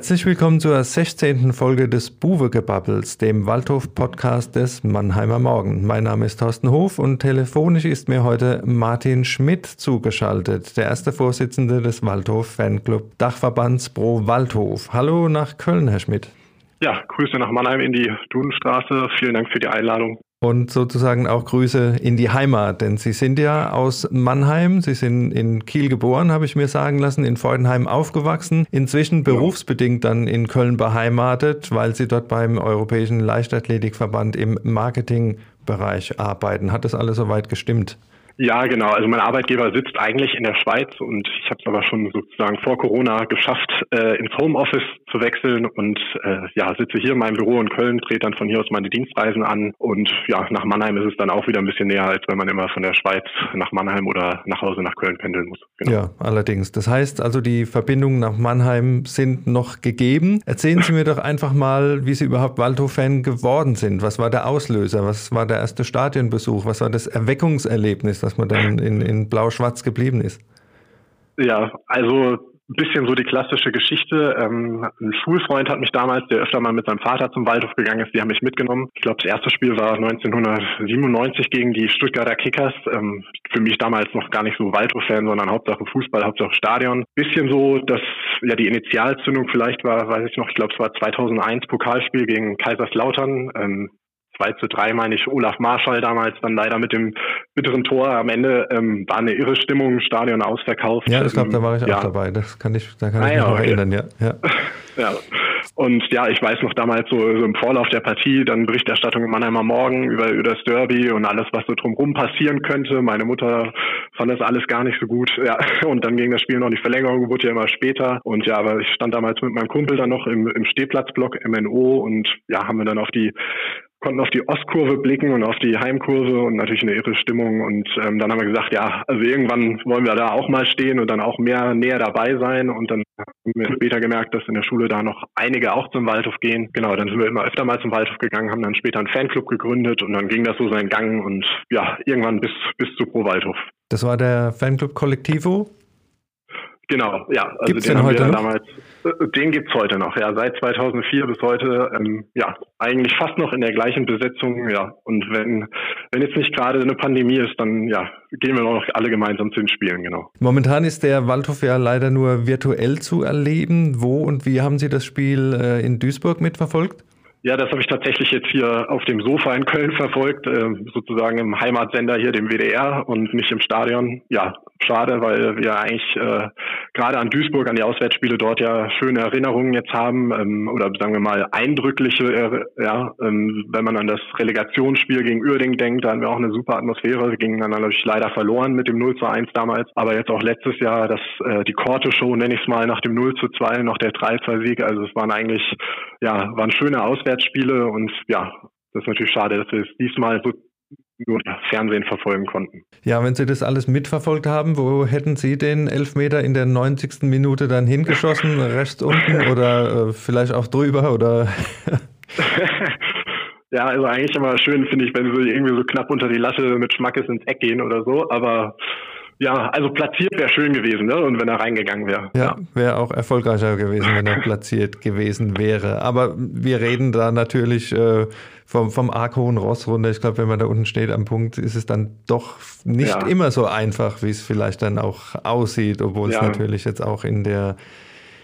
Herzlich willkommen zur 16. Folge des Buwegebabbels, dem Waldhof-Podcast des Mannheimer Morgen. Mein Name ist Thorsten Hof und telefonisch ist mir heute Martin Schmidt zugeschaltet, der erste Vorsitzende des Waldhof Fanclub Dachverbands Pro Waldhof. Hallo nach Köln, Herr Schmidt. Ja, Grüße nach Mannheim in die Dudenstraße. Vielen Dank für die Einladung und sozusagen auch Grüße in die Heimat, denn Sie sind ja aus Mannheim, Sie sind in Kiel geboren, habe ich mir sagen lassen, in Freudenheim aufgewachsen, inzwischen berufsbedingt dann in Köln beheimatet, weil Sie dort beim Europäischen Leichtathletikverband im Marketingbereich arbeiten. Hat das alles soweit gestimmt? Ja, genau. Also mein Arbeitgeber sitzt eigentlich in der Schweiz und ich habe es aber schon sozusagen vor Corona geschafft, äh, ins Homeoffice zu wechseln und äh, ja, sitze hier in meinem Büro in Köln, drehe dann von hier aus meine Dienstreisen an und ja, nach Mannheim ist es dann auch wieder ein bisschen näher, als wenn man immer von der Schweiz nach Mannheim oder nach Hause nach Köln pendeln muss. Genau. Ja, allerdings. Das heißt also, die Verbindungen nach Mannheim sind noch gegeben. Erzählen Sie mir doch einfach mal, wie Sie überhaupt Waldhof-Fan geworden sind. Was war der Auslöser? Was war der erste Stadionbesuch? Was war das Erweckungserlebnis? dass man dann in, in Blau-Schwarz geblieben ist? Ja, also bisschen so die klassische Geschichte. Ähm, ein Schulfreund hat mich damals, der öfter mal mit seinem Vater zum Waldhof gegangen ist, die haben mich mitgenommen. Ich glaube, das erste Spiel war 1997 gegen die Stuttgarter Kickers. Ähm, für mich damals noch gar nicht so Waldhof-Fan, sondern Hauptsache Fußball, Hauptsache Stadion. Bisschen so, dass ja die Initialzündung vielleicht war, weiß ich noch, ich glaube, es war 2001 Pokalspiel gegen Kaiserslautern. Ähm, 2 zu 3, meine ich, Olaf Marschall damals dann leider mit dem bitteren Tor. Am Ende ähm, war eine irre Stimmung, Stadion ausverkauft. Ja, das glaube, da war ich ja. auch dabei. Das kann ich, da kann ah, ich mich ja, noch okay. erinnern, ja. ja. ja. Und ja, ich weiß noch damals so, so im Vorlauf der Partie, dann Berichterstattung im Mannheimer Morgen über, über das Derby und alles, was so drumherum passieren könnte. Meine Mutter fand das alles gar nicht so gut. Ja, und dann ging das Spiel noch die Verlängerung, wurde ja immer später. Und ja, aber ich stand damals mit meinem Kumpel dann noch im, im Stehplatzblock MNO und ja, haben wir dann auf die konnten auf die Ostkurve blicken und auf die Heimkurve und natürlich eine irre Stimmung. Und ähm, dann haben wir gesagt, ja, also irgendwann wollen wir da auch mal stehen und dann auch mehr näher dabei sein. Und dann haben wir später gemerkt, dass in der Schule da noch einige auch zum Waldhof gehen. Genau, dann sind wir immer öfter mal zum Waldhof gegangen, haben dann später einen Fanclub gegründet und dann ging das so seinen Gang und ja, irgendwann bis, bis zu Pro Waldhof. Das war der Fanclub Kollektivo? Genau, ja. Also gibt's den, den heute noch? damals, den gibt's heute noch, ja. Seit 2004 bis heute, ähm, ja, eigentlich fast noch in der gleichen Besetzung, ja. Und wenn, wenn jetzt nicht gerade eine Pandemie ist, dann, ja, gehen wir noch alle gemeinsam zu den Spielen, genau. Momentan ist der Waldhof ja leider nur virtuell zu erleben. Wo und wie haben Sie das Spiel äh, in Duisburg mitverfolgt? Ja, das habe ich tatsächlich jetzt hier auf dem Sofa in Köln verfolgt, äh, sozusagen im Heimatsender hier, dem WDR und nicht im Stadion. Ja, schade, weil wir eigentlich äh, gerade an Duisburg, an die Auswärtsspiele dort ja schöne Erinnerungen jetzt haben ähm, oder sagen wir mal eindrückliche, äh, ja, ähm, wenn man an das Relegationsspiel gegen Uerding denkt, da hatten wir auch eine super Atmosphäre, wir gingen dann natürlich leider verloren mit dem 0 zu 1 damals, aber jetzt auch letztes Jahr das äh, die Korte-Show, nenne ich es mal, nach dem 0 zu 2 noch der 3-2-Sieg, also es waren eigentlich, ja, waren schöne Auswärtsspiele Auswärtsspiele und ja, das ist natürlich schade, dass wir es diesmal so nur Fernsehen verfolgen konnten. Ja, wenn Sie das alles mitverfolgt haben, wo hätten Sie den Elfmeter in der 90. Minute dann hingeschossen? rechts unten oder äh, vielleicht auch drüber oder? ja, also eigentlich immer schön, finde ich, wenn Sie irgendwie so knapp unter die Latte mit Schmackes ins Eck gehen oder so, aber ja, also platziert wäre schön gewesen, ne? Und wenn er reingegangen wäre. Ja, ja. wäre auch erfolgreicher gewesen, wenn er platziert gewesen wäre. Aber wir reden da natürlich äh, vom, vom arg hohen Ross runter. Ich glaube, wenn man da unten steht am Punkt, ist es dann doch nicht ja. immer so einfach, wie es vielleicht dann auch aussieht, obwohl es natürlich jetzt auch in der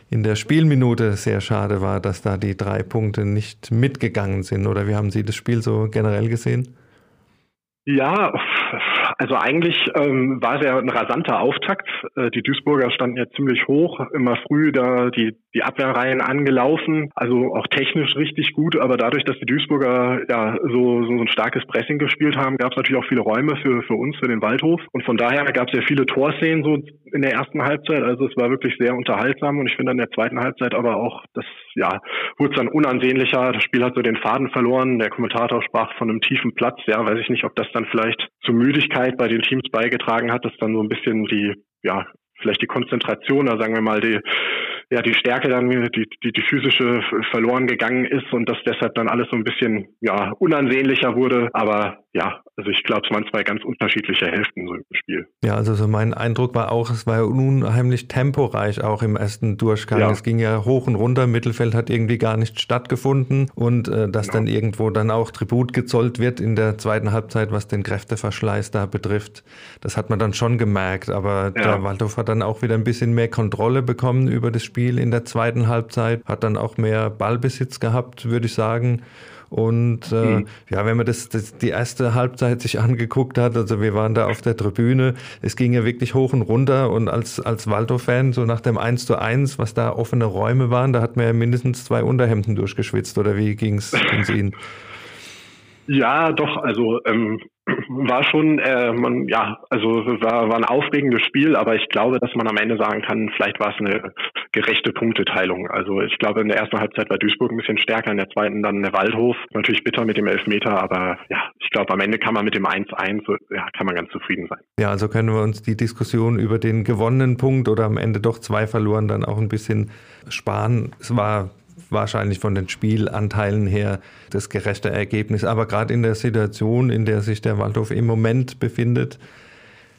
in der Spielminute sehr schade war, dass da die drei Punkte nicht mitgegangen sind. Oder wie haben Sie das Spiel so generell gesehen? Ja, also eigentlich ähm, war es ja ein rasanter Auftakt. Äh, die Duisburger standen ja ziemlich hoch, immer früh da die, die Abwehrreihen angelaufen, also auch technisch richtig gut, aber dadurch, dass die Duisburger ja so, so ein starkes Pressing gespielt haben, gab es natürlich auch viele Räume für, für uns, für den Waldhof. Und von daher gab es ja viele Torszenen so in der ersten Halbzeit. Also es war wirklich sehr unterhaltsam und ich finde in der zweiten Halbzeit aber auch, das ja, wurde es dann unansehnlicher. Das Spiel hat so den Faden verloren. Der Kommentator sprach von einem tiefen Platz. Ja, weiß ich nicht, ob das dann vielleicht zur Müdigkeit bei den Teams beigetragen hat, dass dann so ein bisschen die, ja, vielleicht die Konzentration oder sagen wir mal die ja die Stärke dann die, die die physische verloren gegangen ist und dass deshalb dann alles so ein bisschen ja unansehnlicher wurde. Aber ja, also ich glaube, es waren zwei ganz unterschiedliche Hälften so im Spiel. Ja, also so mein Eindruck war auch, es war unheimlich temporeich auch im ersten Durchgang. Ja. Es ging ja hoch und runter, Mittelfeld hat irgendwie gar nicht stattgefunden und äh, dass genau. dann irgendwo dann auch Tribut gezollt wird in der zweiten Halbzeit, was den Kräfteverschleiß da betrifft, das hat man dann schon gemerkt. Aber ja. der Waldhof hat dann auch wieder ein bisschen mehr Kontrolle bekommen über das Spiel in der zweiten Halbzeit, hat dann auch mehr Ballbesitz gehabt, würde ich sagen. Und äh, mhm. ja, wenn man das, das, die erste Halbzeit sich angeguckt hat, also wir waren da auf der Tribüne, es ging ja wirklich hoch und runter und als, als Waldo-Fan, so nach dem 1 zu 1, was da offene Räume waren, da hat man ja mindestens zwei Unterhemden durchgeschwitzt oder wie ging's, ging's Ihnen? Ja, doch, also ähm, war schon, äh, man, ja, also war, war ein aufregendes Spiel, aber ich glaube, dass man am Ende sagen kann, vielleicht war es eine gerechte Punkteteilung. Also ich glaube, in der ersten Halbzeit war Duisburg ein bisschen stärker, in der zweiten dann der Waldhof. Natürlich bitter mit dem Elfmeter, aber ja, ich glaube, am Ende kann man mit dem 1-1, ja, kann man ganz zufrieden sein. Ja, also können wir uns die Diskussion über den gewonnenen Punkt oder am Ende doch zwei verloren dann auch ein bisschen sparen. Es war wahrscheinlich von den Spielanteilen her das gerechte Ergebnis. Aber gerade in der Situation, in der sich der Waldhof im Moment befindet,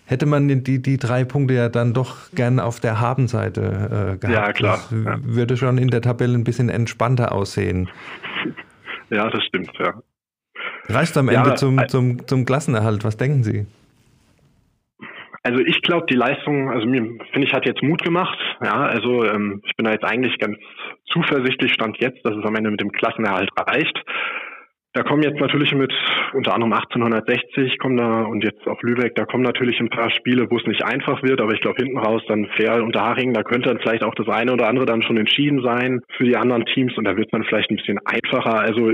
hätte man die, die drei Punkte ja dann doch gern auf der Habenseite äh, gehabt. Ja, klar. Das ja. würde schon in der Tabelle ein bisschen entspannter aussehen. Ja, das stimmt, ja. Reicht am Ende ja, zum, äh, zum, zum Klassenerhalt? Was denken Sie? Also ich glaube, die Leistung, also mir finde ich, hat jetzt Mut gemacht. Ja, also ähm, ich bin da jetzt eigentlich ganz zuversichtlich stand jetzt, dass es am Ende mit dem Klassenerhalt reicht. Da kommen jetzt natürlich mit unter anderem 1860 kommen da und jetzt auch Lübeck, da kommen natürlich ein paar Spiele, wo es nicht einfach wird, aber ich glaube hinten raus dann Fair und Haring, da könnte dann vielleicht auch das eine oder andere dann schon entschieden sein für die anderen Teams und da wird dann vielleicht ein bisschen einfacher. Also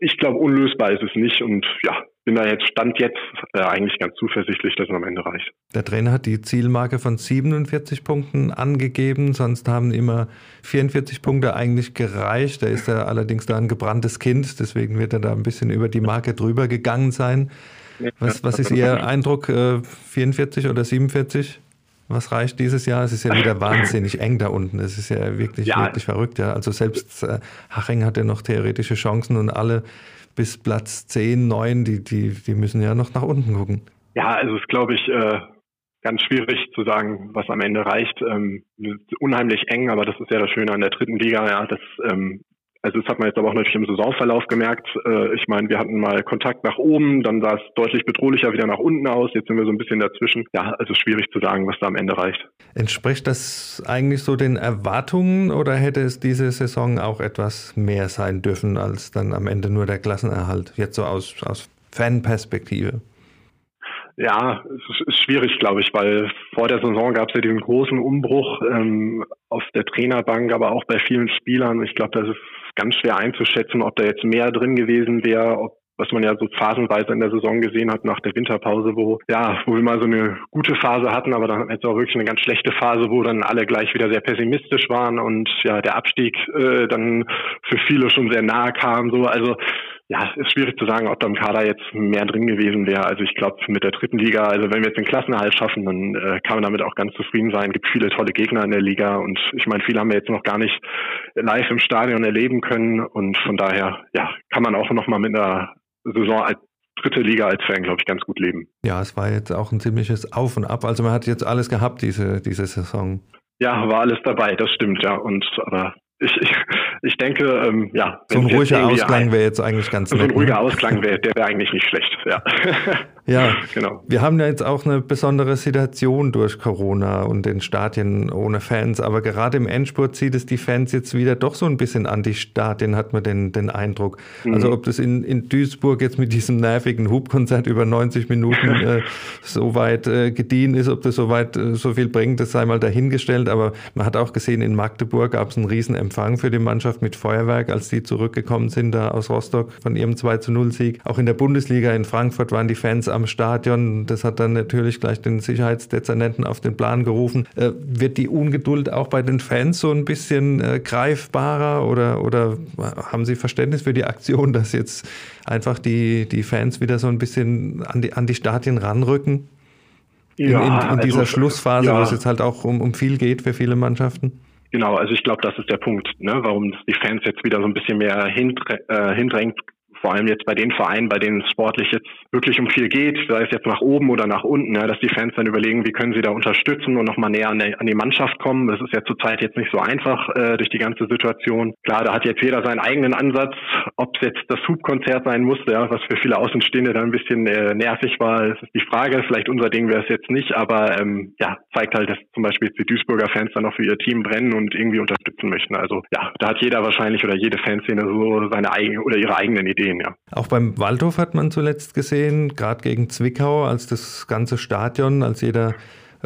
ich glaube, unlösbar ist es nicht und ja, bin da jetzt, stand jetzt äh, eigentlich ganz zuversichtlich, dass es am Ende reicht. Der Trainer hat die Zielmarke von 47 Punkten angegeben, sonst haben immer 44 Punkte eigentlich gereicht. Er ist ja allerdings da ein gebranntes Kind, deswegen wird er da ein bisschen über die Marke drüber gegangen sein. Was, was ist Ihr Eindruck, 44 äh, oder 47? Was reicht dieses Jahr? Es ist ja wieder wahnsinnig eng da unten. Es ist ja wirklich, ja. wirklich verrückt. Ja. Also selbst äh, Haching hat ja noch theoretische Chancen und alle bis Platz 10, 9, die, die, die müssen ja noch nach unten gucken. Ja, also ist, glaube ich, äh, ganz schwierig zu sagen, was am Ende reicht. Ähm, unheimlich eng, aber das ist ja das Schöne an der dritten Liga, ja, dass ähm, also das hat man jetzt aber auch natürlich im Saisonverlauf gemerkt. Äh, ich meine, wir hatten mal Kontakt nach oben, dann sah es deutlich bedrohlicher wieder nach unten aus. Jetzt sind wir so ein bisschen dazwischen. Ja, also schwierig zu sagen, was da am Ende reicht. Entspricht das eigentlich so den Erwartungen oder hätte es diese Saison auch etwas mehr sein dürfen als dann am Ende nur der Klassenerhalt? Jetzt so aus, aus Fanperspektive. Ja, es ist schwierig, glaube ich, weil vor der Saison gab es ja diesen großen Umbruch ähm, auf der Trainerbank, aber auch bei vielen Spielern. Ich glaube, das ist ganz schwer einzuschätzen, ob da jetzt mehr drin gewesen wäre, ob was man ja so phasenweise in der Saison gesehen hat nach der Winterpause, wo ja, wo wir mal so eine gute Phase hatten, aber dann jetzt auch wirklich eine ganz schlechte Phase, wo dann alle gleich wieder sehr pessimistisch waren und ja der Abstieg äh, dann für viele schon sehr nahe kam. So, also ja, ist schwierig zu sagen, ob da im Kader jetzt mehr drin gewesen wäre. Also ich glaube, mit der dritten Liga, also wenn wir jetzt den Klassenerhalt schaffen, dann äh, kann man damit auch ganz zufrieden sein. Es gibt viele tolle Gegner in der Liga und ich meine, viele haben wir jetzt noch gar nicht live im Stadion erleben können und von daher, ja, kann man auch noch mal mit einer Saison als dritte Liga als Fan, glaube ich, ganz gut leben. Ja, es war jetzt auch ein ziemliches Auf und Ab. Also man hat jetzt alles gehabt diese, diese Saison. Ja, war alles dabei, das stimmt, ja. Und aber ich, ich, ich denke, ähm, ja. So ein ruhiger Ausklang wäre jetzt eigentlich ganz nett. So ein ruhiger ne? Ausklang wäre, der wäre eigentlich nicht schlecht, ja. Ja, genau. Wir haben ja jetzt auch eine besondere Situation durch Corona und den Stadien ohne Fans, aber gerade im Endspurt zieht es die Fans jetzt wieder doch so ein bisschen an die Stadien, hat man den, den Eindruck. Mhm. Also ob das in, in Duisburg jetzt mit diesem nervigen Hubkonzert über 90 Minuten äh, so weit äh, gediehen ist, ob das so weit äh, so viel bringt, das sei mal dahingestellt, aber man hat auch gesehen, in Magdeburg gab es einen riesen Empfang für die Mannschaft mit Feuerwerk, als die zurückgekommen sind da aus Rostock von ihrem 2 zu 0 Sieg. Auch in der Bundesliga in Frankfurt waren die Fans am Stadion. Das hat dann natürlich gleich den Sicherheitsdezernenten auf den Plan gerufen. Äh, wird die Ungeduld auch bei den Fans so ein bisschen äh, greifbarer oder, oder haben Sie Verständnis für die Aktion, dass jetzt einfach die, die Fans wieder so ein bisschen an die, an die Stadien ranrücken? in, in, in dieser also, Schlussphase, ja. wo es jetzt halt auch um, um viel geht für viele Mannschaften? Genau, also ich glaube, das ist der Punkt, ne, warum die Fans jetzt wieder so ein bisschen mehr hindrängt, äh, hindrängt vor allem jetzt bei den Vereinen, bei denen es sportlich jetzt wirklich um viel geht, sei es jetzt nach oben oder nach unten, ja, dass die Fans dann überlegen, wie können sie da unterstützen und nochmal näher an, der, an die Mannschaft kommen. Das ist ja zurzeit jetzt nicht so einfach äh, durch die ganze Situation. Klar, da hat jetzt jeder seinen eigenen Ansatz, ob es jetzt das Hubkonzert sein musste, ja, was für viele Außenstehende dann ein bisschen äh, nervig war, das ist die Frage. Vielleicht unser Ding wäre es jetzt nicht, aber ähm, ja, zeigt halt, dass zum Beispiel die Duisburger Fans dann noch für ihr Team brennen und irgendwie unterstützen möchten. Also ja, da hat jeder wahrscheinlich oder jede Fanszene so seine eigene oder ihre eigenen Ideen, ja. Auch beim Waldhof hat man zuletzt gesehen, gerade gegen Zwickau, als das ganze Stadion, als jeder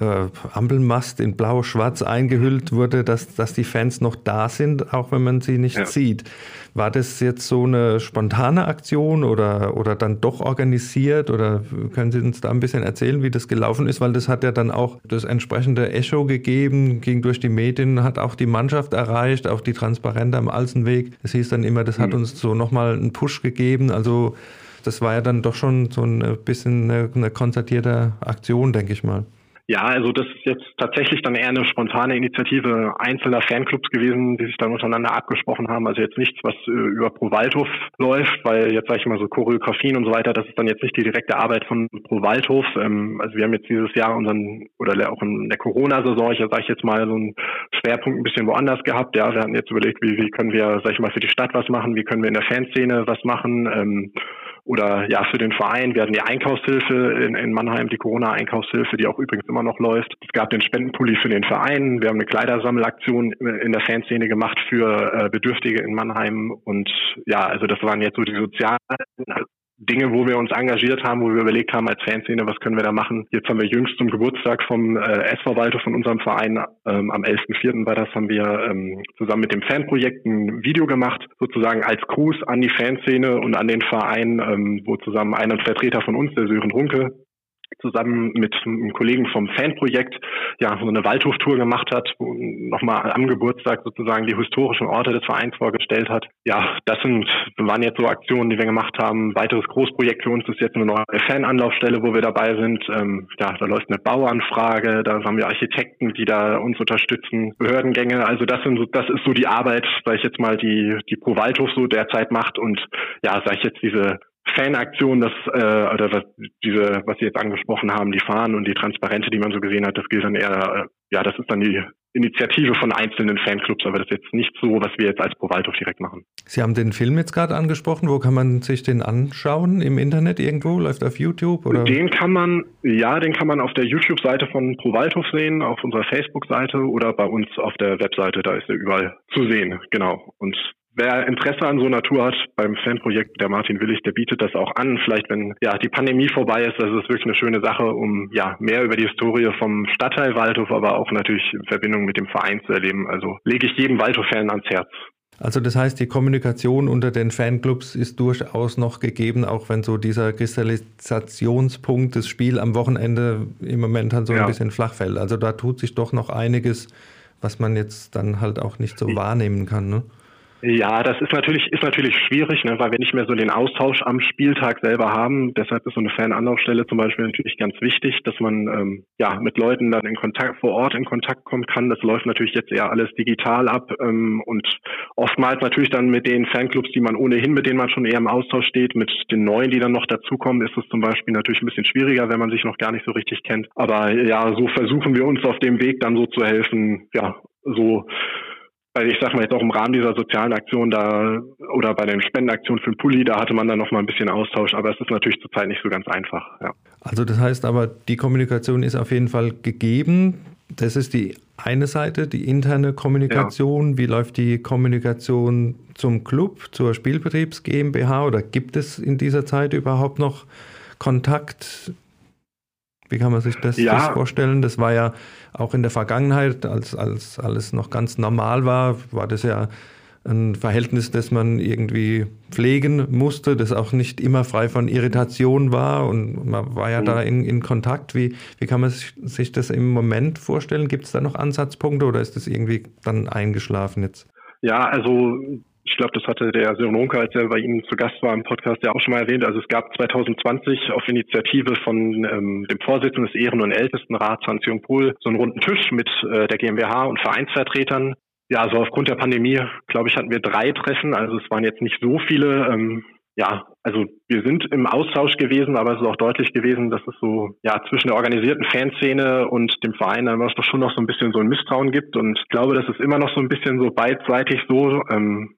äh, Ampelmast in blau-schwarz eingehüllt wurde, dass, dass die Fans noch da sind, auch wenn man sie nicht ja. sieht. War das jetzt so eine spontane Aktion oder, oder dann doch organisiert? Oder können Sie uns da ein bisschen erzählen, wie das gelaufen ist? Weil das hat ja dann auch das entsprechende Echo gegeben, ging durch die Medien, hat auch die Mannschaft erreicht, auch die Transparente am Alsenweg. Es hieß dann immer, das hat mhm. uns so nochmal einen Push gegeben. Also das war ja dann doch schon so ein bisschen eine, eine konzertierte Aktion, denke ich mal. Ja, also das ist jetzt tatsächlich dann eher eine spontane Initiative einzelner Fanclubs gewesen, die sich dann untereinander abgesprochen haben. Also jetzt nichts, was äh, über Pro Waldhof läuft, weil jetzt sage ich mal so Choreografien und so weiter, das ist dann jetzt nicht die direkte Arbeit von Pro Waldhof. Ähm, also wir haben jetzt dieses Jahr unseren, oder auch in der Corona-Saison, ich sage ich jetzt mal, so einen Schwerpunkt ein bisschen woanders gehabt. Ja, wir hatten jetzt überlegt, wie, wie können wir, sag ich mal, für die Stadt was machen, wie können wir in der Fanszene was machen. Ähm, oder ja für den Verein. Wir hatten die Einkaufshilfe in, in Mannheim, die Corona-Einkaufshilfe, die auch übrigens immer noch läuft. Es gab den Spendenpulli für den Verein. Wir haben eine Kleidersammelaktion in der Fanszene gemacht für äh, Bedürftige in Mannheim. Und ja, also das waren jetzt so die sozialen Dinge, wo wir uns engagiert haben, wo wir überlegt haben als Fanszene, was können wir da machen. Jetzt haben wir jüngst zum Geburtstag vom äh, SV Walter von unserem Verein, ähm, am 11.04. war das, haben wir ähm, zusammen mit dem Fanprojekt ein Video gemacht, sozusagen als Gruß an die Fanszene und an den Verein, ähm, wo zusammen ein Vertreter von uns, der Sören Runke, zusammen mit einem Kollegen vom Fanprojekt ja so eine Waldhoftour gemacht hat, nochmal am Geburtstag sozusagen die historischen Orte des Vereins vorgestellt hat. Ja, das sind waren jetzt so Aktionen, die wir gemacht haben. Weiteres Großprojekt für uns ist jetzt eine neue Fananlaufstelle, wo wir dabei sind. Ähm, ja, da läuft eine Bauanfrage, da haben wir Architekten, die da uns unterstützen, Behördengänge. Also das sind so, das ist so die Arbeit, sag ich jetzt mal, die die Pro Waldhof so derzeit macht und ja, sag ich jetzt diese Fanaktion, das äh, oder was diese, was Sie jetzt angesprochen haben, die Fahnen und die Transparente, die man so gesehen hat, das gilt dann eher, äh, ja, das ist dann die Initiative von einzelnen Fanclubs, aber das ist jetzt nicht so, was wir jetzt als Pro direkt machen. Sie haben den Film jetzt gerade angesprochen. Wo kann man sich den anschauen? Im Internet irgendwo? Läuft auf YouTube? Oder? Den kann man, ja, den kann man auf der YouTube-Seite von Pro sehen, auf unserer Facebook-Seite oder bei uns auf der Webseite. Da ist er überall zu sehen, genau. Und Wer Interesse an so einer Tour hat, beim Fanprojekt der Martin Willig, der bietet das auch an. Vielleicht, wenn ja die Pandemie vorbei ist, das ist wirklich eine schöne Sache, um ja mehr über die Historie vom Stadtteil Waldhof, aber auch natürlich in Verbindung mit dem Verein zu erleben. Also lege ich jedem Waldhof-Fan ans Herz. Also das heißt, die Kommunikation unter den Fanclubs ist durchaus noch gegeben, auch wenn so dieser Kristallisationspunkt, das Spiel am Wochenende im Moment dann so ja. ein bisschen flach fällt. Also da tut sich doch noch einiges, was man jetzt dann halt auch nicht so wahrnehmen kann. Ne? Ja, das ist natürlich, ist natürlich schwierig, ne, weil wir nicht mehr so den Austausch am Spieltag selber haben. Deshalb ist so eine Fananlaufstelle zum Beispiel natürlich ganz wichtig, dass man ähm, ja mit Leuten dann in Kontakt vor Ort in Kontakt kommen kann. Das läuft natürlich jetzt eher alles digital ab ähm, und oftmals natürlich dann mit den Fanclubs, die man ohnehin, mit denen man schon eher im Austausch steht, mit den neuen, die dann noch dazukommen, ist es zum Beispiel natürlich ein bisschen schwieriger, wenn man sich noch gar nicht so richtig kennt. Aber ja, so versuchen wir uns auf dem Weg dann so zu helfen, ja, so weil ich sag mal jetzt auch im Rahmen dieser sozialen Aktion da oder bei den Spendenaktionen für den Pulli, da hatte man dann noch mal ein bisschen Austausch, aber es ist natürlich zurzeit nicht so ganz einfach. Ja. Also das heißt aber, die Kommunikation ist auf jeden Fall gegeben. Das ist die eine Seite, die interne Kommunikation. Ja. Wie läuft die Kommunikation zum Club, zur Spielbetriebs GmbH oder gibt es in dieser Zeit überhaupt noch Kontakt wie kann man sich das, ja. das, vorstellen? Das war ja auch in der Vergangenheit, als, als alles noch ganz normal war, war das ja ein Verhältnis, das man irgendwie pflegen musste, das auch nicht immer frei von Irritation war und man war ja mhm. da in, in Kontakt. Wie, wie kann man sich das im Moment vorstellen? Gibt es da noch Ansatzpunkte oder ist das irgendwie dann eingeschlafen jetzt? Ja, also ich glaube, das hatte der Sören Runke, als er bei Ihnen zu Gast war im Podcast, ja auch schon mal erwähnt. Also es gab 2020 auf Initiative von ähm, dem Vorsitzenden des Ehren- und Ältestenrats Hans-Jürgen Pohl so einen runden Tisch mit äh, der GmbH und Vereinsvertretern. Ja, also aufgrund der Pandemie, glaube ich, hatten wir drei Treffen. Also es waren jetzt nicht so viele. Ähm, ja, also wir sind im Austausch gewesen, aber es ist auch deutlich gewesen, dass es so ja zwischen der organisierten Fanszene und dem Verein dann doch schon noch so ein bisschen so ein Misstrauen gibt. Und ich glaube, das ist immer noch so ein bisschen so beidseitig so. Ähm,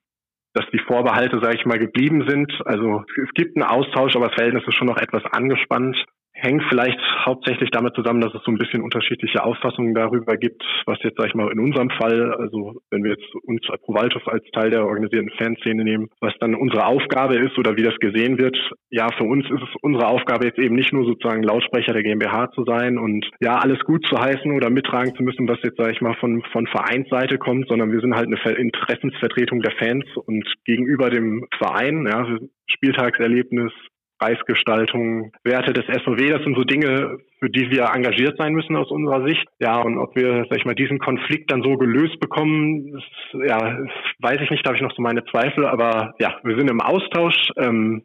dass die Vorbehalte, sage ich mal, geblieben sind. Also es gibt einen Austausch, aber das Verhältnis ist schon noch etwas angespannt hängt vielleicht hauptsächlich damit zusammen, dass es so ein bisschen unterschiedliche Auffassungen darüber gibt, was jetzt, sag ich mal, in unserem Fall, also wenn wir jetzt uns als Provaltus als Teil der organisierten Fanszene nehmen, was dann unsere Aufgabe ist oder wie das gesehen wird. Ja, für uns ist es unsere Aufgabe jetzt eben nicht nur sozusagen Lautsprecher der GmbH zu sein und ja, alles gut zu heißen oder mittragen zu müssen, was jetzt, sag ich mal, von, von Vereinsseite kommt, sondern wir sind halt eine Interessensvertretung der Fans und gegenüber dem Verein, ja, Spieltagserlebnis, Preisgestaltung, Werte des SOW, das sind so Dinge, für die wir engagiert sein müssen aus unserer Sicht. Ja, und ob wir, sag ich mal, diesen Konflikt dann so gelöst bekommen, das, ja, weiß ich nicht, da habe ich noch so meine Zweifel, aber ja, wir sind im Austausch. Ähm,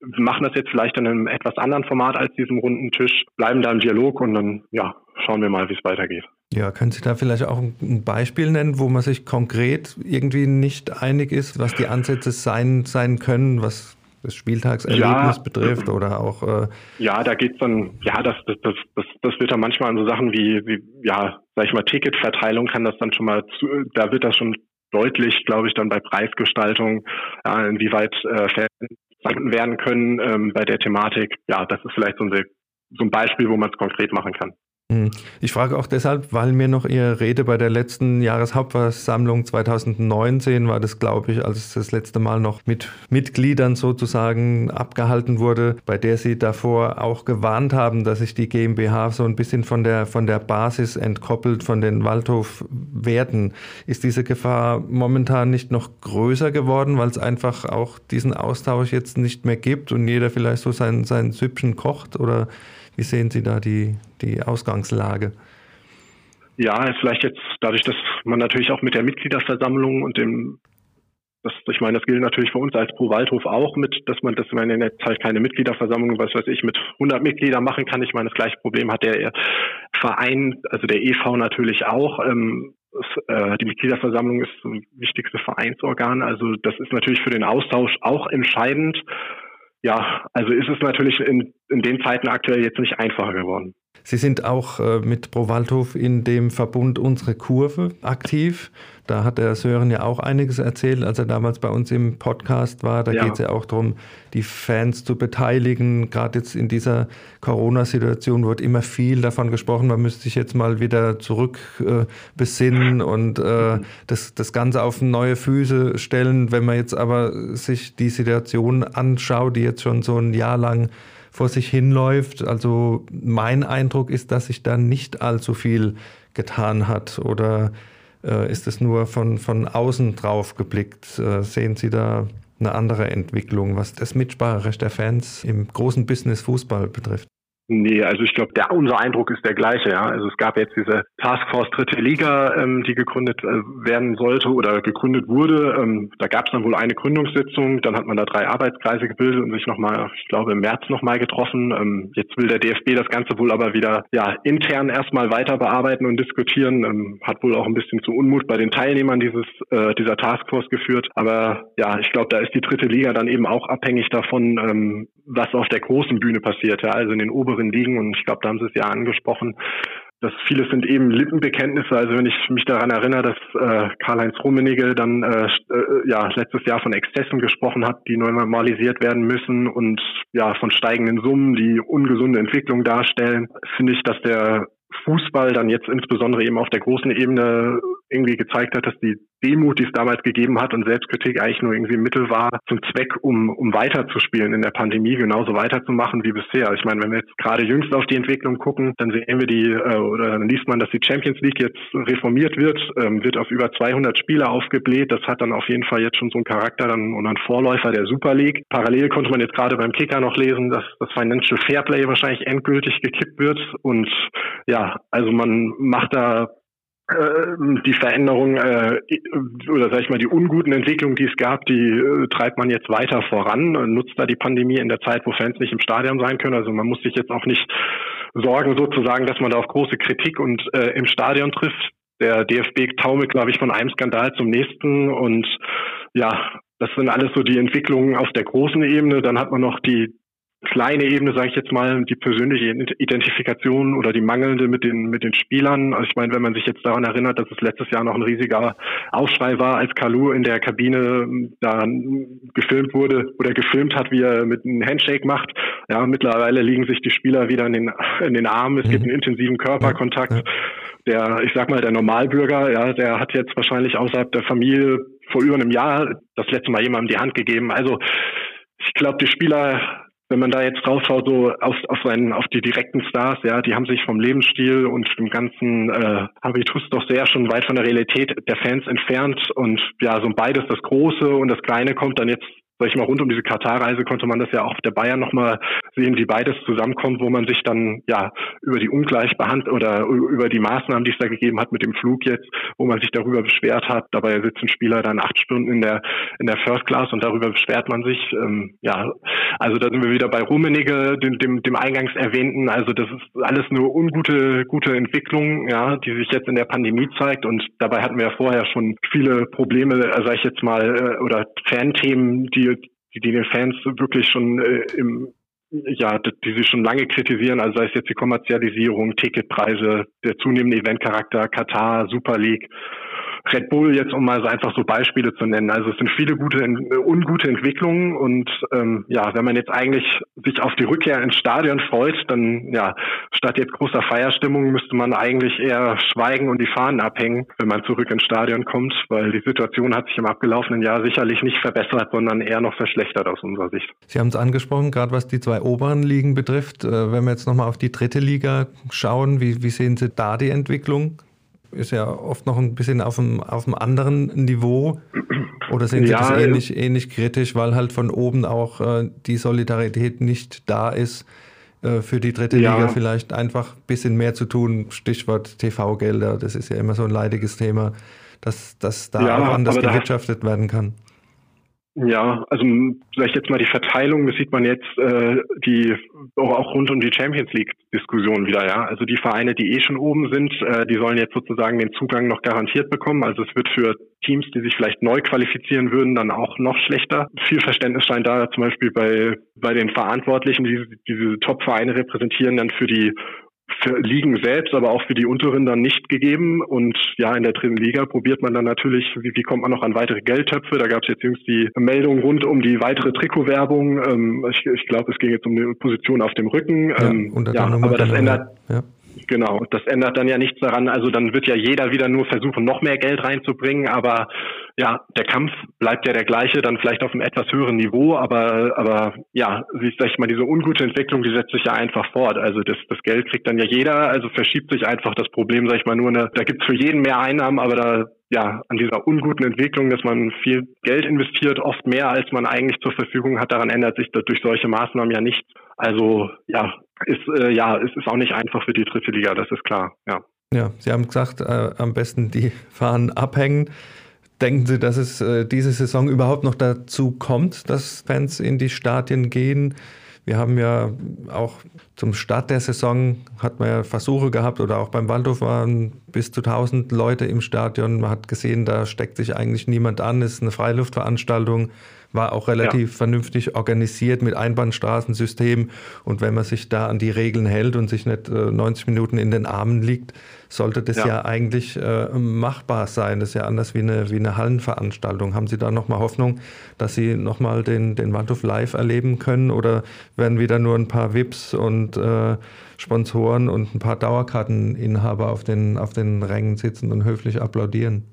wir machen das jetzt vielleicht in einem etwas anderen Format als diesem runden Tisch, bleiben da im Dialog und dann, ja, schauen wir mal, wie es weitergeht. Ja, können Sie da vielleicht auch ein Beispiel nennen, wo man sich konkret irgendwie nicht einig ist, was die Ansätze sein, sein können, was das Spieltagserlebnis ja, betrifft oder auch. Äh ja, da geht's dann, ja, das, das, das, das, das wird dann manchmal an so Sachen wie, wie, ja, sag ich mal, Ticketverteilung kann das dann schon mal, zu, da wird das schon deutlich, glaube ich, dann bei Preisgestaltung, ja, inwieweit äh, Fans werden können ähm, bei der Thematik. Ja, das ist vielleicht so ein, so ein Beispiel, wo man es konkret machen kann. Hm. Ich frage auch deshalb, weil mir noch Ihre Rede bei der letzten Jahreshauptversammlung 2019 war das, glaube ich, als das letzte Mal noch mit Mitgliedern sozusagen abgehalten wurde, bei der Sie davor auch gewarnt haben, dass sich die GmbH so ein bisschen von der, von der Basis entkoppelt, von den Waldhof-Werten. Ist diese Gefahr momentan nicht noch größer geworden, weil es einfach auch diesen Austausch jetzt nicht mehr gibt und jeder vielleicht so sein, sein Süppchen kocht oder wie sehen Sie da die, die Ausgangslage? Ja, vielleicht jetzt dadurch, dass man natürlich auch mit der Mitgliederversammlung und dem, das, ich meine, das gilt natürlich für uns als Pro Waldhof auch mit, dass man, dass man jetzt halt keine Mitgliederversammlung, was weiß ich, mit 100 Mitgliedern machen kann. Ich meine, das gleiche Problem hat der Verein, also der EV natürlich auch. Ähm, äh, die Mitgliederversammlung ist das wichtigste Vereinsorgan. Also das ist natürlich für den Austausch auch entscheidend. Ja, also ist es natürlich in, in den Zeiten aktuell jetzt nicht einfacher geworden. Sie sind auch äh, mit Pro Waldhof in dem Verbund Unsere Kurve aktiv. Da hat der Sören ja auch einiges erzählt, als er damals bei uns im Podcast war. Da ja. geht es ja auch darum, die Fans zu beteiligen. Gerade jetzt in dieser Corona-Situation wird immer viel davon gesprochen, man müsste sich jetzt mal wieder zurück äh, besinnen und äh, das, das Ganze auf neue Füße stellen. Wenn man jetzt aber sich die Situation anschaut, die jetzt schon so ein Jahr lang vor sich hinläuft. Also mein Eindruck ist, dass sich da nicht allzu viel getan hat oder äh, ist es nur von, von außen drauf geblickt? Äh, sehen Sie da eine andere Entwicklung, was das Mitspracherecht der Fans im großen Business Fußball betrifft? Nee, also ich glaube, der unser Eindruck ist der gleiche. Ja, also es gab jetzt diese Taskforce Dritte Liga, ähm, die gegründet äh, werden sollte oder gegründet wurde. Ähm, da gab es dann wohl eine Gründungssitzung, dann hat man da drei Arbeitskreise gebildet und sich nochmal, ich glaube, im März nochmal getroffen. Ähm, jetzt will der DFB das Ganze wohl aber wieder ja intern erstmal weiter bearbeiten und diskutieren. Ähm, hat wohl auch ein bisschen zu Unmut bei den Teilnehmern dieses äh, dieser Taskforce geführt. Aber ja, ich glaube, da ist die dritte Liga dann eben auch abhängig davon, ähm, was auf der großen Bühne passiert. Ja, also in den oberen anderen liegen. Und ich glaube, da haben Sie es ja angesprochen. Das vieles sind eben Lippenbekenntnisse. Also wenn ich mich daran erinnere, dass äh, Karl-Heinz Rummenigge dann äh, äh, ja letztes Jahr von Exzessen gesprochen hat, die normalisiert werden müssen und ja von steigenden Summen, die ungesunde Entwicklung darstellen, finde ich, dass der Fußball dann jetzt insbesondere eben auf der großen Ebene irgendwie gezeigt hat, dass die Demut, die es damals gegeben hat und Selbstkritik eigentlich nur irgendwie Mittel war zum Zweck, um, um weiterzuspielen in der Pandemie, genauso weiterzumachen wie bisher. Ich meine, wenn wir jetzt gerade jüngst auf die Entwicklung gucken, dann sehen wir die, äh, oder dann liest man, dass die Champions League jetzt reformiert wird, ähm, wird auf über 200 Spieler aufgebläht. Das hat dann auf jeden Fall jetzt schon so einen Charakter dann und einen Vorläufer der Super League. Parallel konnte man jetzt gerade beim Kicker noch lesen, dass das Financial Fairplay wahrscheinlich endgültig gekippt wird und ja, also man macht da die Veränderung äh, oder sag ich mal die unguten Entwicklungen, die es gab, die äh, treibt man jetzt weiter voran, nutzt da die Pandemie in der Zeit, wo Fans nicht im Stadion sein können. Also man muss sich jetzt auch nicht sorgen sozusagen, dass man da auf große Kritik und äh, im Stadion trifft. Der DFB taumelt, glaube ich, von einem Skandal zum nächsten und ja, das sind alles so die Entwicklungen auf der großen Ebene. Dann hat man noch die kleine Ebene, sage ich jetzt mal, die persönliche Identifikation oder die mangelnde mit den mit den Spielern. Also ich meine, wenn man sich jetzt daran erinnert, dass es letztes Jahr noch ein riesiger Aufschrei war, als Kalu in der Kabine da gefilmt wurde oder gefilmt hat, wie er mit einem Handshake macht. Ja, mittlerweile liegen sich die Spieler wieder in den in den Armen. Es mhm. gibt einen intensiven Körperkontakt. Der, ich sag mal, der Normalbürger, ja, der hat jetzt wahrscheinlich außerhalb der Familie vor über einem Jahr das letzte Mal jemandem die Hand gegeben. Also ich glaube, die Spieler wenn man da jetzt draufschaut, so auf, auf, seinen, auf die direkten Stars, ja, die haben sich vom Lebensstil und dem ganzen äh, Habitus doch sehr schon weit von der Realität der Fans entfernt. Und ja, so beides, das Große und das Kleine kommt dann jetzt sag ich mal, rund um diese Katar-Reise konnte man das ja auch auf der Bayern nochmal sehen, wie beides zusammenkommt, wo man sich dann ja über die Ungleichbehandlung oder über die Maßnahmen, die es da gegeben hat mit dem Flug jetzt, wo man sich darüber beschwert hat. Dabei sitzen Spieler dann acht Stunden in der in der First Class und darüber beschwert man sich. Ähm, ja, also da sind wir wieder bei Rummenigge, dem, dem, dem eingangs erwähnten. Also das ist alles eine ungute gute Entwicklung, ja, die sich jetzt in der Pandemie zeigt und dabei hatten wir ja vorher schon viele Probleme, äh, sag ich jetzt mal, äh, oder Fanthemen, die die, die den Fans wirklich schon äh, im ja, die sie schon lange kritisieren, also sei es jetzt die Kommerzialisierung, Ticketpreise, der zunehmende Eventcharakter, Katar, Super League Red Bull jetzt, um mal so einfach so Beispiele zu nennen. Also es sind viele gute, ungute Entwicklungen und ähm, ja, wenn man jetzt eigentlich sich auf die Rückkehr ins Stadion freut, dann ja, statt jetzt großer Feierstimmung müsste man eigentlich eher schweigen und die Fahnen abhängen, wenn man zurück ins Stadion kommt, weil die Situation hat sich im abgelaufenen Jahr sicherlich nicht verbessert, sondern eher noch verschlechtert aus unserer Sicht. Sie haben es angesprochen, gerade was die zwei oberen Ligen betrifft. Äh, wenn wir jetzt nochmal auf die dritte Liga schauen, wie, wie sehen Sie da die Entwicklung? Ist ja oft noch ein bisschen auf einem, auf einem anderen Niveau. Oder sind Sie ja, das ähnlich, ähnlich kritisch, weil halt von oben auch äh, die Solidarität nicht da ist, äh, für die dritte ja. Liga vielleicht einfach ein bisschen mehr zu tun? Stichwort TV-Gelder, das ist ja immer so ein leidiges Thema, dass, dass da ja, auch anders gewirtschaftet werden kann. Ja, also vielleicht jetzt mal die Verteilung, das sieht man jetzt äh, die auch rund um die Champions League Diskussion wieder, ja. Also die Vereine, die eh schon oben sind, äh, die sollen jetzt sozusagen den Zugang noch garantiert bekommen. Also es wird für Teams, die sich vielleicht neu qualifizieren würden, dann auch noch schlechter. Viel Verständnis scheint da zum Beispiel bei bei den Verantwortlichen, die diese Top-Vereine repräsentieren, dann für die für Ligen selbst, aber auch für die unteren dann nicht gegeben. Und ja, in der dritten Liga probiert man dann natürlich, wie, wie kommt man noch an weitere Geldtöpfe? Da gab es jetzt jüngst die Meldung rund um die weitere Trikotwerbung. Ähm, ich ich glaube, es ging jetzt um eine Position auf dem Rücken. Ja, ähm, ja aber das ändert. Ja. Genau, das ändert dann ja nichts daran. Also dann wird ja jeder wieder nur versuchen, noch mehr Geld reinzubringen, aber ja, der Kampf bleibt ja der gleiche, dann vielleicht auf einem etwas höheren Niveau, aber aber ja, wie sag ich mal, diese ungute Entwicklung, die setzt sich ja einfach fort. Also das, das Geld kriegt dann ja jeder, also verschiebt sich einfach das Problem, sag ich mal, nur eine, da gibt's für jeden mehr Einnahmen, aber da ja, an dieser unguten Entwicklung, dass man viel Geld investiert, oft mehr als man eigentlich zur Verfügung hat, daran ändert sich durch solche Maßnahmen ja nichts. Also ja, ist äh, ja, es ist auch nicht einfach für die dritte Liga, das ist klar, ja. Ja, Sie haben gesagt, äh, am besten die Fahnen abhängen. Denken Sie, dass es äh, diese Saison überhaupt noch dazu kommt, dass Fans in die Stadien gehen? Wir haben ja auch zum Start der Saison hat man ja Versuche gehabt oder auch beim Waldhof waren bis zu 1000 Leute im Stadion. Man hat gesehen, da steckt sich eigentlich niemand an, es ist eine Freiluftveranstaltung war auch relativ ja. vernünftig organisiert mit Einbahnstraßensystem. Und wenn man sich da an die Regeln hält und sich nicht äh, 90 Minuten in den Armen liegt, sollte das ja, ja eigentlich äh, machbar sein. Das ist ja anders wie eine, wie eine Hallenveranstaltung. Haben Sie da nochmal Hoffnung, dass Sie nochmal den, den Waldhof live erleben können? Oder werden wieder nur ein paar VIPs und äh, Sponsoren und ein paar Dauerkarteninhaber auf den, auf den Rängen sitzen und höflich applaudieren?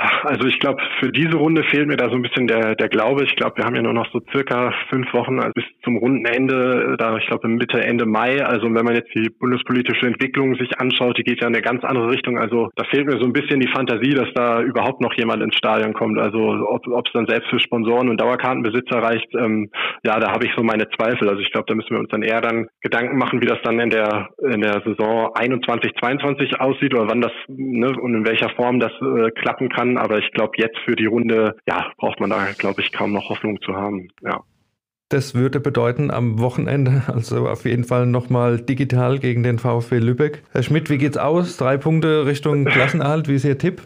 Also ich glaube, für diese Runde fehlt mir da so ein bisschen der, der Glaube. Ich glaube, wir haben ja nur noch so circa fünf Wochen bis zum Rundenende, da ich glaube Mitte, Ende Mai. Also wenn man jetzt die bundespolitische Entwicklung sich anschaut, die geht ja in eine ganz andere Richtung. Also da fehlt mir so ein bisschen die Fantasie, dass da überhaupt noch jemand ins Stadion kommt. Also ob es dann selbst für Sponsoren und Dauerkartenbesitzer reicht, ähm, ja, da habe ich so meine Zweifel. Also ich glaube, da müssen wir uns dann eher dann Gedanken machen, wie das dann in der in der Saison 21, 22 aussieht oder wann das ne, und in welcher Form das äh, klappen kann kann. Aber ich glaube, jetzt für die Runde, ja, braucht man da, glaube ich, kaum noch Hoffnung zu haben. Ja. Das würde bedeuten am Wochenende, also auf jeden Fall nochmal digital gegen den VfB Lübeck. Herr Schmidt, wie geht's aus? Drei Punkte Richtung Klassenerhalt, wie ist Ihr Tipp?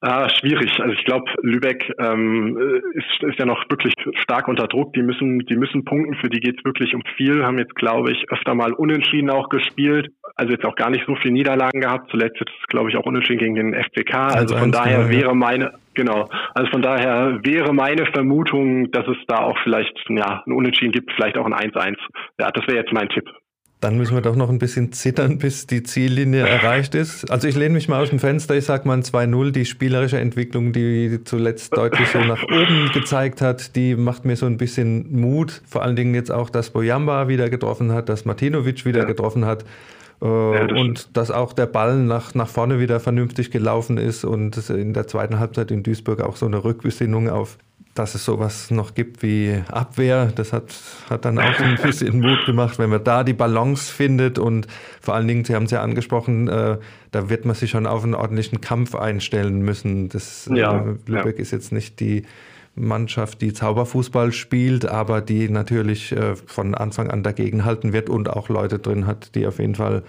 Ah, schwierig. Also ich glaube, Lübeck ähm, ist, ist ja noch wirklich stark unter Druck. Die müssen, die müssen punkten. Für die geht's wirklich um viel. Haben jetzt, glaube ich, öfter mal unentschieden auch gespielt. Also jetzt auch gar nicht so viel Niederlagen gehabt. Zuletzt jetzt, glaube ich, auch unentschieden gegen den FCK. Also von daher genau, wäre meine, genau. Also von daher wäre meine Vermutung, dass es da auch vielleicht ja ein Unentschieden gibt, vielleicht auch ein 1-1. Ja, das wäre jetzt mein Tipp. Dann müssen wir doch noch ein bisschen zittern, bis die Ziellinie erreicht ist. Also ich lehne mich mal aus dem Fenster, ich sage mal ein 2-0. Die spielerische Entwicklung, die zuletzt deutlich so nach oben gezeigt hat, die macht mir so ein bisschen Mut. Vor allen Dingen jetzt auch, dass Bojamba wieder getroffen hat, dass Martinovic wieder ja. getroffen hat. Äh, ja, das und dass auch der Ball nach, nach vorne wieder vernünftig gelaufen ist und in der zweiten Halbzeit in Duisburg auch so eine Rückbesinnung auf dass es sowas noch gibt wie Abwehr. Das hat, hat dann auch ein bisschen Mut gemacht, wenn man da die Balance findet und vor allen Dingen, Sie haben es ja angesprochen, äh, da wird man sich schon auf einen ordentlichen Kampf einstellen müssen. Das, ja, äh, Lübeck ja. ist jetzt nicht die Mannschaft, die Zauberfußball spielt, aber die natürlich äh, von Anfang an dagegen halten wird und auch Leute drin hat, die auf jeden Fall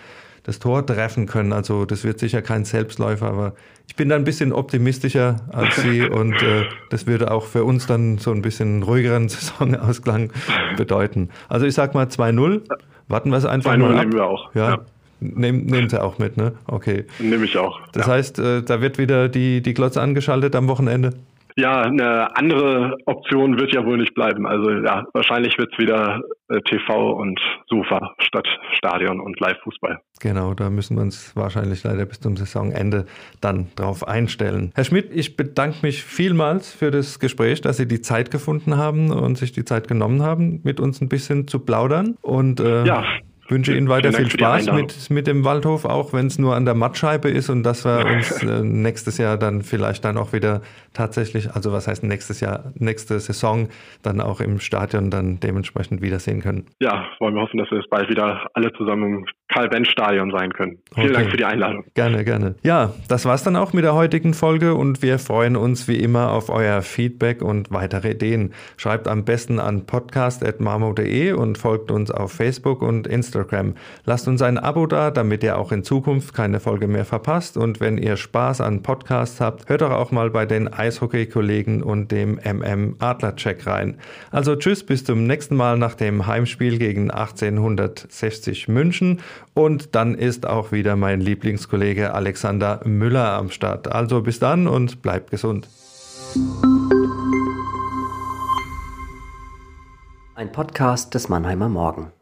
das Tor treffen können. Also das wird sicher kein Selbstläufer, aber ich bin da ein bisschen optimistischer als Sie und äh, das würde auch für uns dann so ein bisschen ruhigeren Saisonausklang bedeuten. Also ich sag mal 2-0. Warten wir es einfach mal ab. nehmen wir auch. Ja. ja. Nehm, nehmen Sie auch mit, ne? Okay. Nehme ich auch. Das ja. heißt, äh, da wird wieder die, die Glotze angeschaltet am Wochenende? Ja, eine andere Option wird ja wohl nicht bleiben. Also ja, wahrscheinlich wird es wieder äh, TV und Sofa statt Stadion und Live-Fußball. Genau, da müssen wir uns wahrscheinlich leider bis zum Saisonende dann drauf einstellen. Herr Schmidt, ich bedanke mich vielmals für das Gespräch, dass Sie die Zeit gefunden haben und sich die Zeit genommen haben, mit uns ein bisschen zu plaudern. Und äh, ja, wünsche Ihnen weiter viel Spaß mit, mit dem Waldhof, auch wenn es nur an der Mattscheibe ist und dass wir uns äh, nächstes Jahr dann vielleicht dann auch wieder tatsächlich, also was heißt nächstes Jahr, nächste Saison dann auch im Stadion dann dementsprechend wiedersehen können. Ja, wollen wir hoffen, dass wir jetzt bald wieder alle zusammen Karl-Benz-Stadion sein können. Vielen okay. Dank für die Einladung. Gerne, gerne. Ja, das war's dann auch mit der heutigen Folge und wir freuen uns wie immer auf euer Feedback und weitere Ideen. Schreibt am besten an podcast.marmo.de und folgt uns auf Facebook und Instagram. Lasst uns ein Abo da, damit ihr auch in Zukunft keine Folge mehr verpasst und wenn ihr Spaß an Podcasts habt, hört doch auch mal bei den Eishockey-Kollegen und dem MM Adler-Check rein. Also tschüss, bis zum nächsten Mal nach dem Heimspiel gegen 1860 München und dann ist auch wieder mein Lieblingskollege Alexander Müller am Start. Also bis dann und bleibt gesund. Ein Podcast des Mannheimer Morgen.